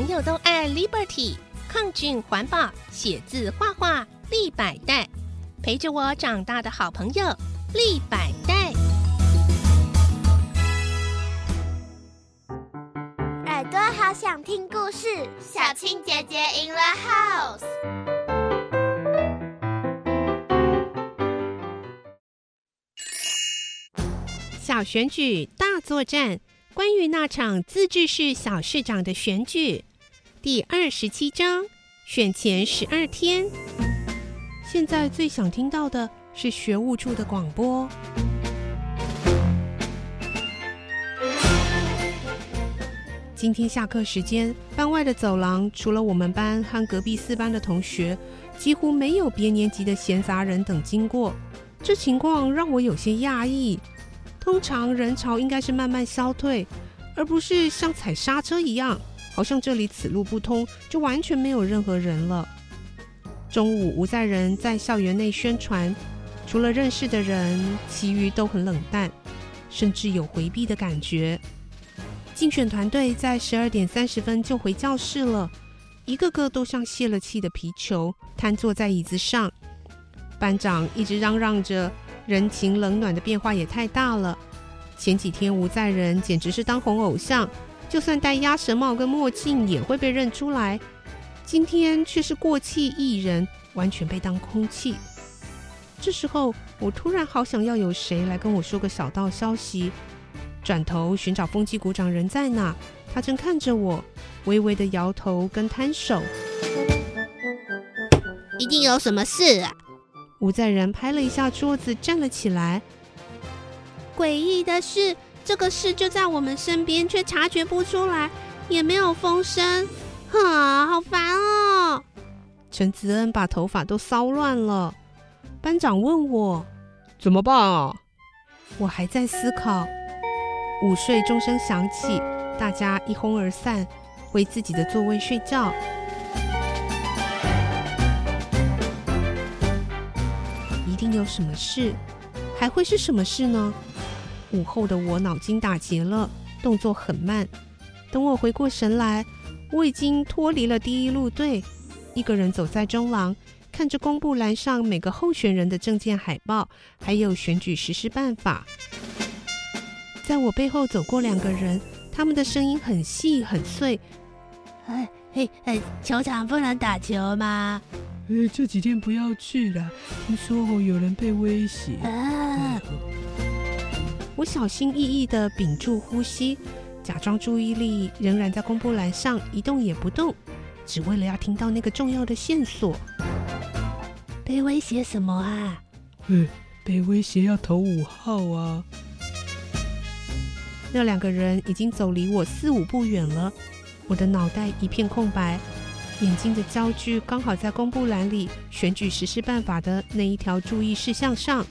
朋友都爱 Liberty，抗菌环保，写字画画立百代，陪着我长大的好朋友立百代。耳朵好想听故事，小青姐姐 in the house。小选举大作战，关于那场自治市小市长的选举，第二十七章选前十二天。现在最想听到的是学务处的广播。今天下课时间，班外的走廊除了我们班和隔壁四班的同学，几乎没有别年级的闲杂人等经过。这情况让我有些讶异。通常人潮应该是慢慢消退，而不是像踩刹车一样，好像这里此路不通，就完全没有任何人了。中午，吴在仁在校园内宣传，除了认识的人，其余都很冷淡，甚至有回避的感觉。竞选团队在十二点三十分就回教室了，一个个都像泄了气的皮球，瘫坐在椅子上。班长一直嚷嚷着。人情冷暖的变化也太大了。前几天吴在仁简直是当红偶像，就算戴鸭舌帽跟墨镜也会被认出来。今天却是过气艺人，完全被当空气。这时候，我突然好想要有谁来跟我说个小道消息。转头寻找风机股长人在哪？他正看着我，微微的摇头跟摊手。一定有什么事啊！吴在仁拍了一下桌子，站了起来。诡异的是，这个事就在我们身边，却察觉不出来，也没有风声。哈，好烦哦！陈子恩把头发都骚乱了。班长问我怎么办啊？我还在思考。午睡钟声响起，大家一哄而散，回自己的座位睡觉。一定有什么事？还会是什么事呢？午后的我脑筋打结了，动作很慢。等我回过神来，我已经脱离了第一路队，一个人走在中廊，看着公布栏上每个候选人的证件海报，还有选举实施办法。在我背后走过两个人，他们的声音很细很碎。哎嘿哎，球场不能打球吗？哎，这几天不要去了，听说哦有人被威胁。啊！我小心翼翼地屏住呼吸，假装注意力仍然在公布栏上一动也不动，只为了要听到那个重要的线索。被威胁什么啊？嗯，被威胁要投五号啊！那两个人已经走离我四五步远了，我的脑袋一片空白。眼睛的焦距刚好在公布栏里选举实施办法的那一条注意事项上，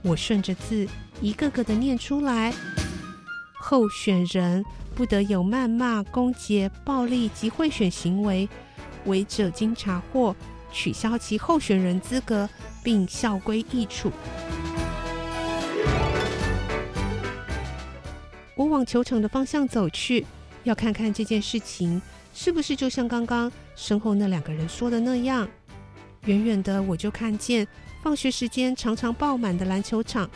我顺着字一个个的念出来：候选人不得有谩骂、攻击、暴力及贿选行为，违者经查获取消其候选人资格，并校规易处。我往球场的方向走去，要看看这件事情。是不是就像刚刚身后那两个人说的那样？远远的我就看见放学时间常常爆满的篮球场，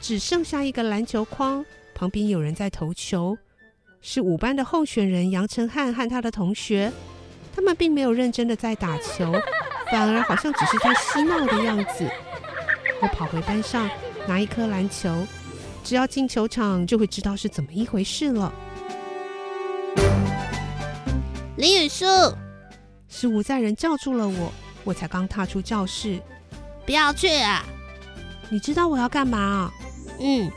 只剩下一个篮球框，旁边有人在投球，是五班的候选人杨成汉和他的同学。他们并没有认真的在打球，反而好像只是在嬉闹的样子。我跑回班上拿一颗篮球，只要进球场就会知道是怎么一回事了。林雨舒，是吴在仁叫住了我，我才刚踏出教室，不要去啊！你知道我要干嘛？嗯，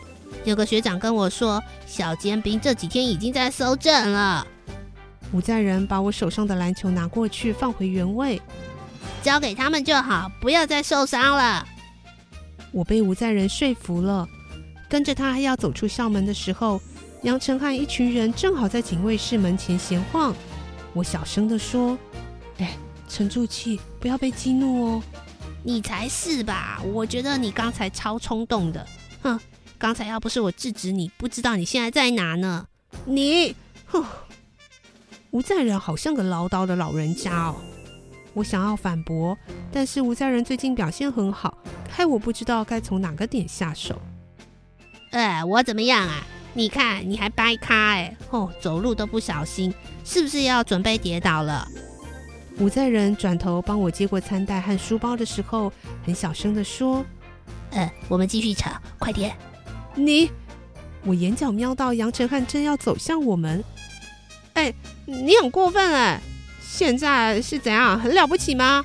有个学长跟我说，小尖兵这几天已经在搜证了。吴在仁把我手上的篮球拿过去，放回原位，交给他们就好，不要再受伤了。我被吴在仁说服了，跟着他要走出校门的时候，杨成汉一群人正好在警卫室门前闲晃。我小声的说：“哎，沉住气，不要被激怒哦。你才是吧？我觉得你刚才超冲动的。哼，刚才要不是我制止你，不知道你现在在哪呢。你，哼！吴在仁好像个唠叨的老人家哦。我想要反驳，但是吴在仁最近表现很好，害我不知道该从哪个点下手。呃，我怎么样啊？你看你还掰咖哎，哦，走路都不小心，是不是要准备跌倒了？吴在仁转头帮我接过餐袋和书包的时候，很小声的说：“呃，我们继续扯，快点。”你，我眼角瞄到杨晨汉正要走向我们。哎，你很过分哎！现在是怎样？很了不起吗？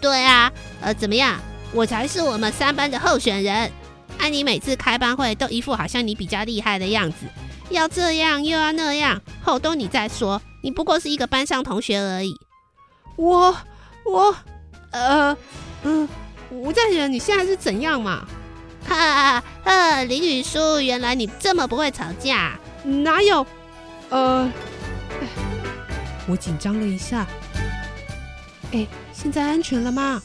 对啊，呃，怎么样？我才是我们三班的候选人。按你每次开班会都一副好像你比较厉害的样子，要这样又要那样，后都你在说，你不过是一个班上同学而已。我我呃嗯，吴在想，你现在是怎样嘛？哈哈，林雨书，原来你这么不会吵架？哪有？呃，我紧张了一下。哎，现在安全了吗？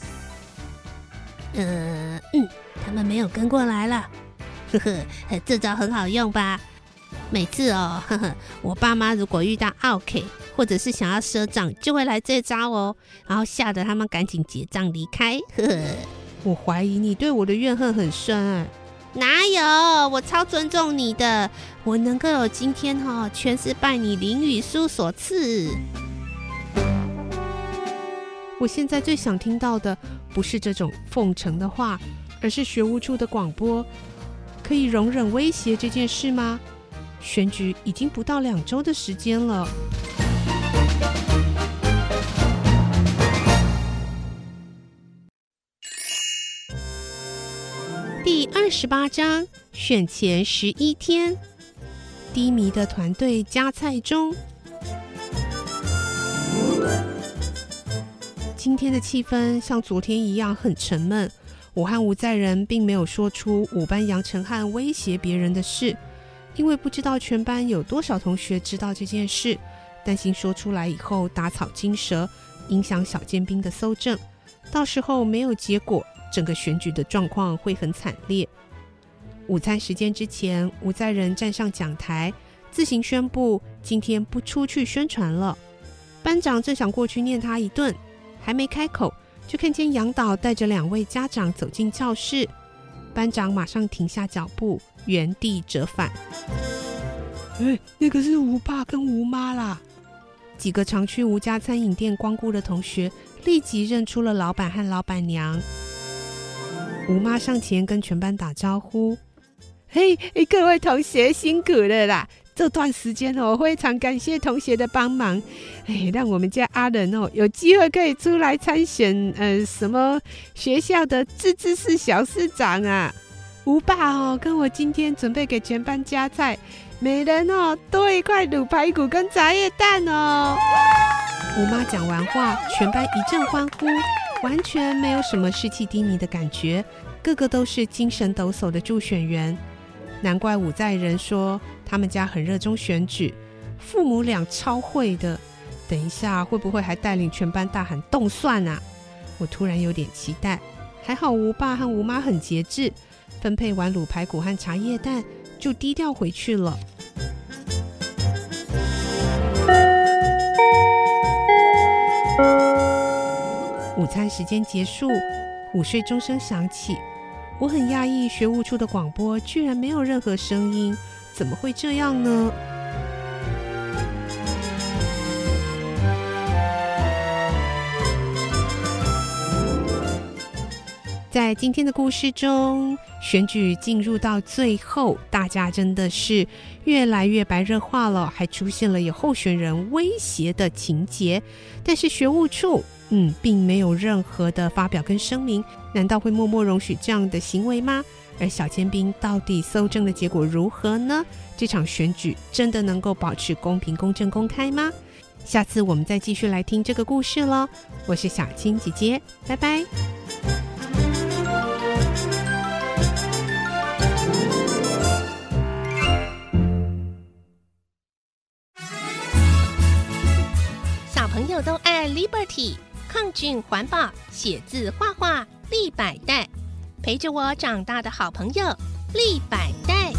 呃嗯，他们没有跟过来了。呵呵，这招很好用吧？每次哦，呵呵，我爸妈如果遇到 OK 或者是想要赊账，就会来这招哦，然后吓得他们赶紧结账离开。呵呵，我怀疑你对我的怨恨很深哎。哪有？我超尊重你的，我能够有今天哈，全是拜你林雨书所赐。我现在最想听到的不是这种奉承的话，而是学务处的广播。可以容忍威胁这件事吗？选举已经不到两周的时间了。第二十八章选前十一天，低迷的团队加菜中。今天的气氛像昨天一样很沉闷。我和吴在仁并没有说出五班杨成汉威胁别人的事，因为不知道全班有多少同学知道这件事，担心说出来以后打草惊蛇，影响小尖兵的搜证，到时候没有结果。整个选举的状况会很惨烈。午餐时间之前，吴在仁站上讲台，自行宣布今天不出去宣传了。班长正想过去念他一顿，还没开口，就看见杨导带着两位家长走进教室。班长马上停下脚步，原地折返。哎，那个是吴爸跟吴妈啦。几个常去吴家餐饮店光顾的同学立即认出了老板和老板娘。吴妈上前跟全班打招呼：“嘿，各位同学辛苦了啦！这段时间哦，非常感谢同学的帮忙，哎，让我们家阿仁哦有机会可以出来参选，呃，什么学校的自治市小市长啊！吴爸哦，跟我今天准备给全班加菜，每人哦多一块卤排骨跟茶叶蛋哦。”吴妈讲完话，全班一阵欢呼。完全没有什么士气低迷的感觉，个个都是精神抖擞的助选员。难怪武在人说他们家很热衷选举，父母俩超会的。等一下会不会还带领全班大喊动算啊？我突然有点期待。还好吴爸和吴妈很节制，分配完卤排骨和茶叶蛋就低调回去了。餐时间结束，午睡钟声响起。我很讶异，学务处的广播居然没有任何声音，怎么会这样呢？在今天的故事中，选举进入到最后，大家真的是越来越白热化了，还出现了有候选人威胁的情节，但是学务处。嗯，并没有任何的发表跟声明，难道会默默容许这样的行为吗？而小尖兵到底搜证的结果如何呢？这场选举真的能够保持公平、公正、公开吗？下次我们再继续来听这个故事喽。我是小青姐姐，拜拜。小朋友都爱 Liberty。抗菌环保，写字画画立百代，陪着我长大的好朋友立百代。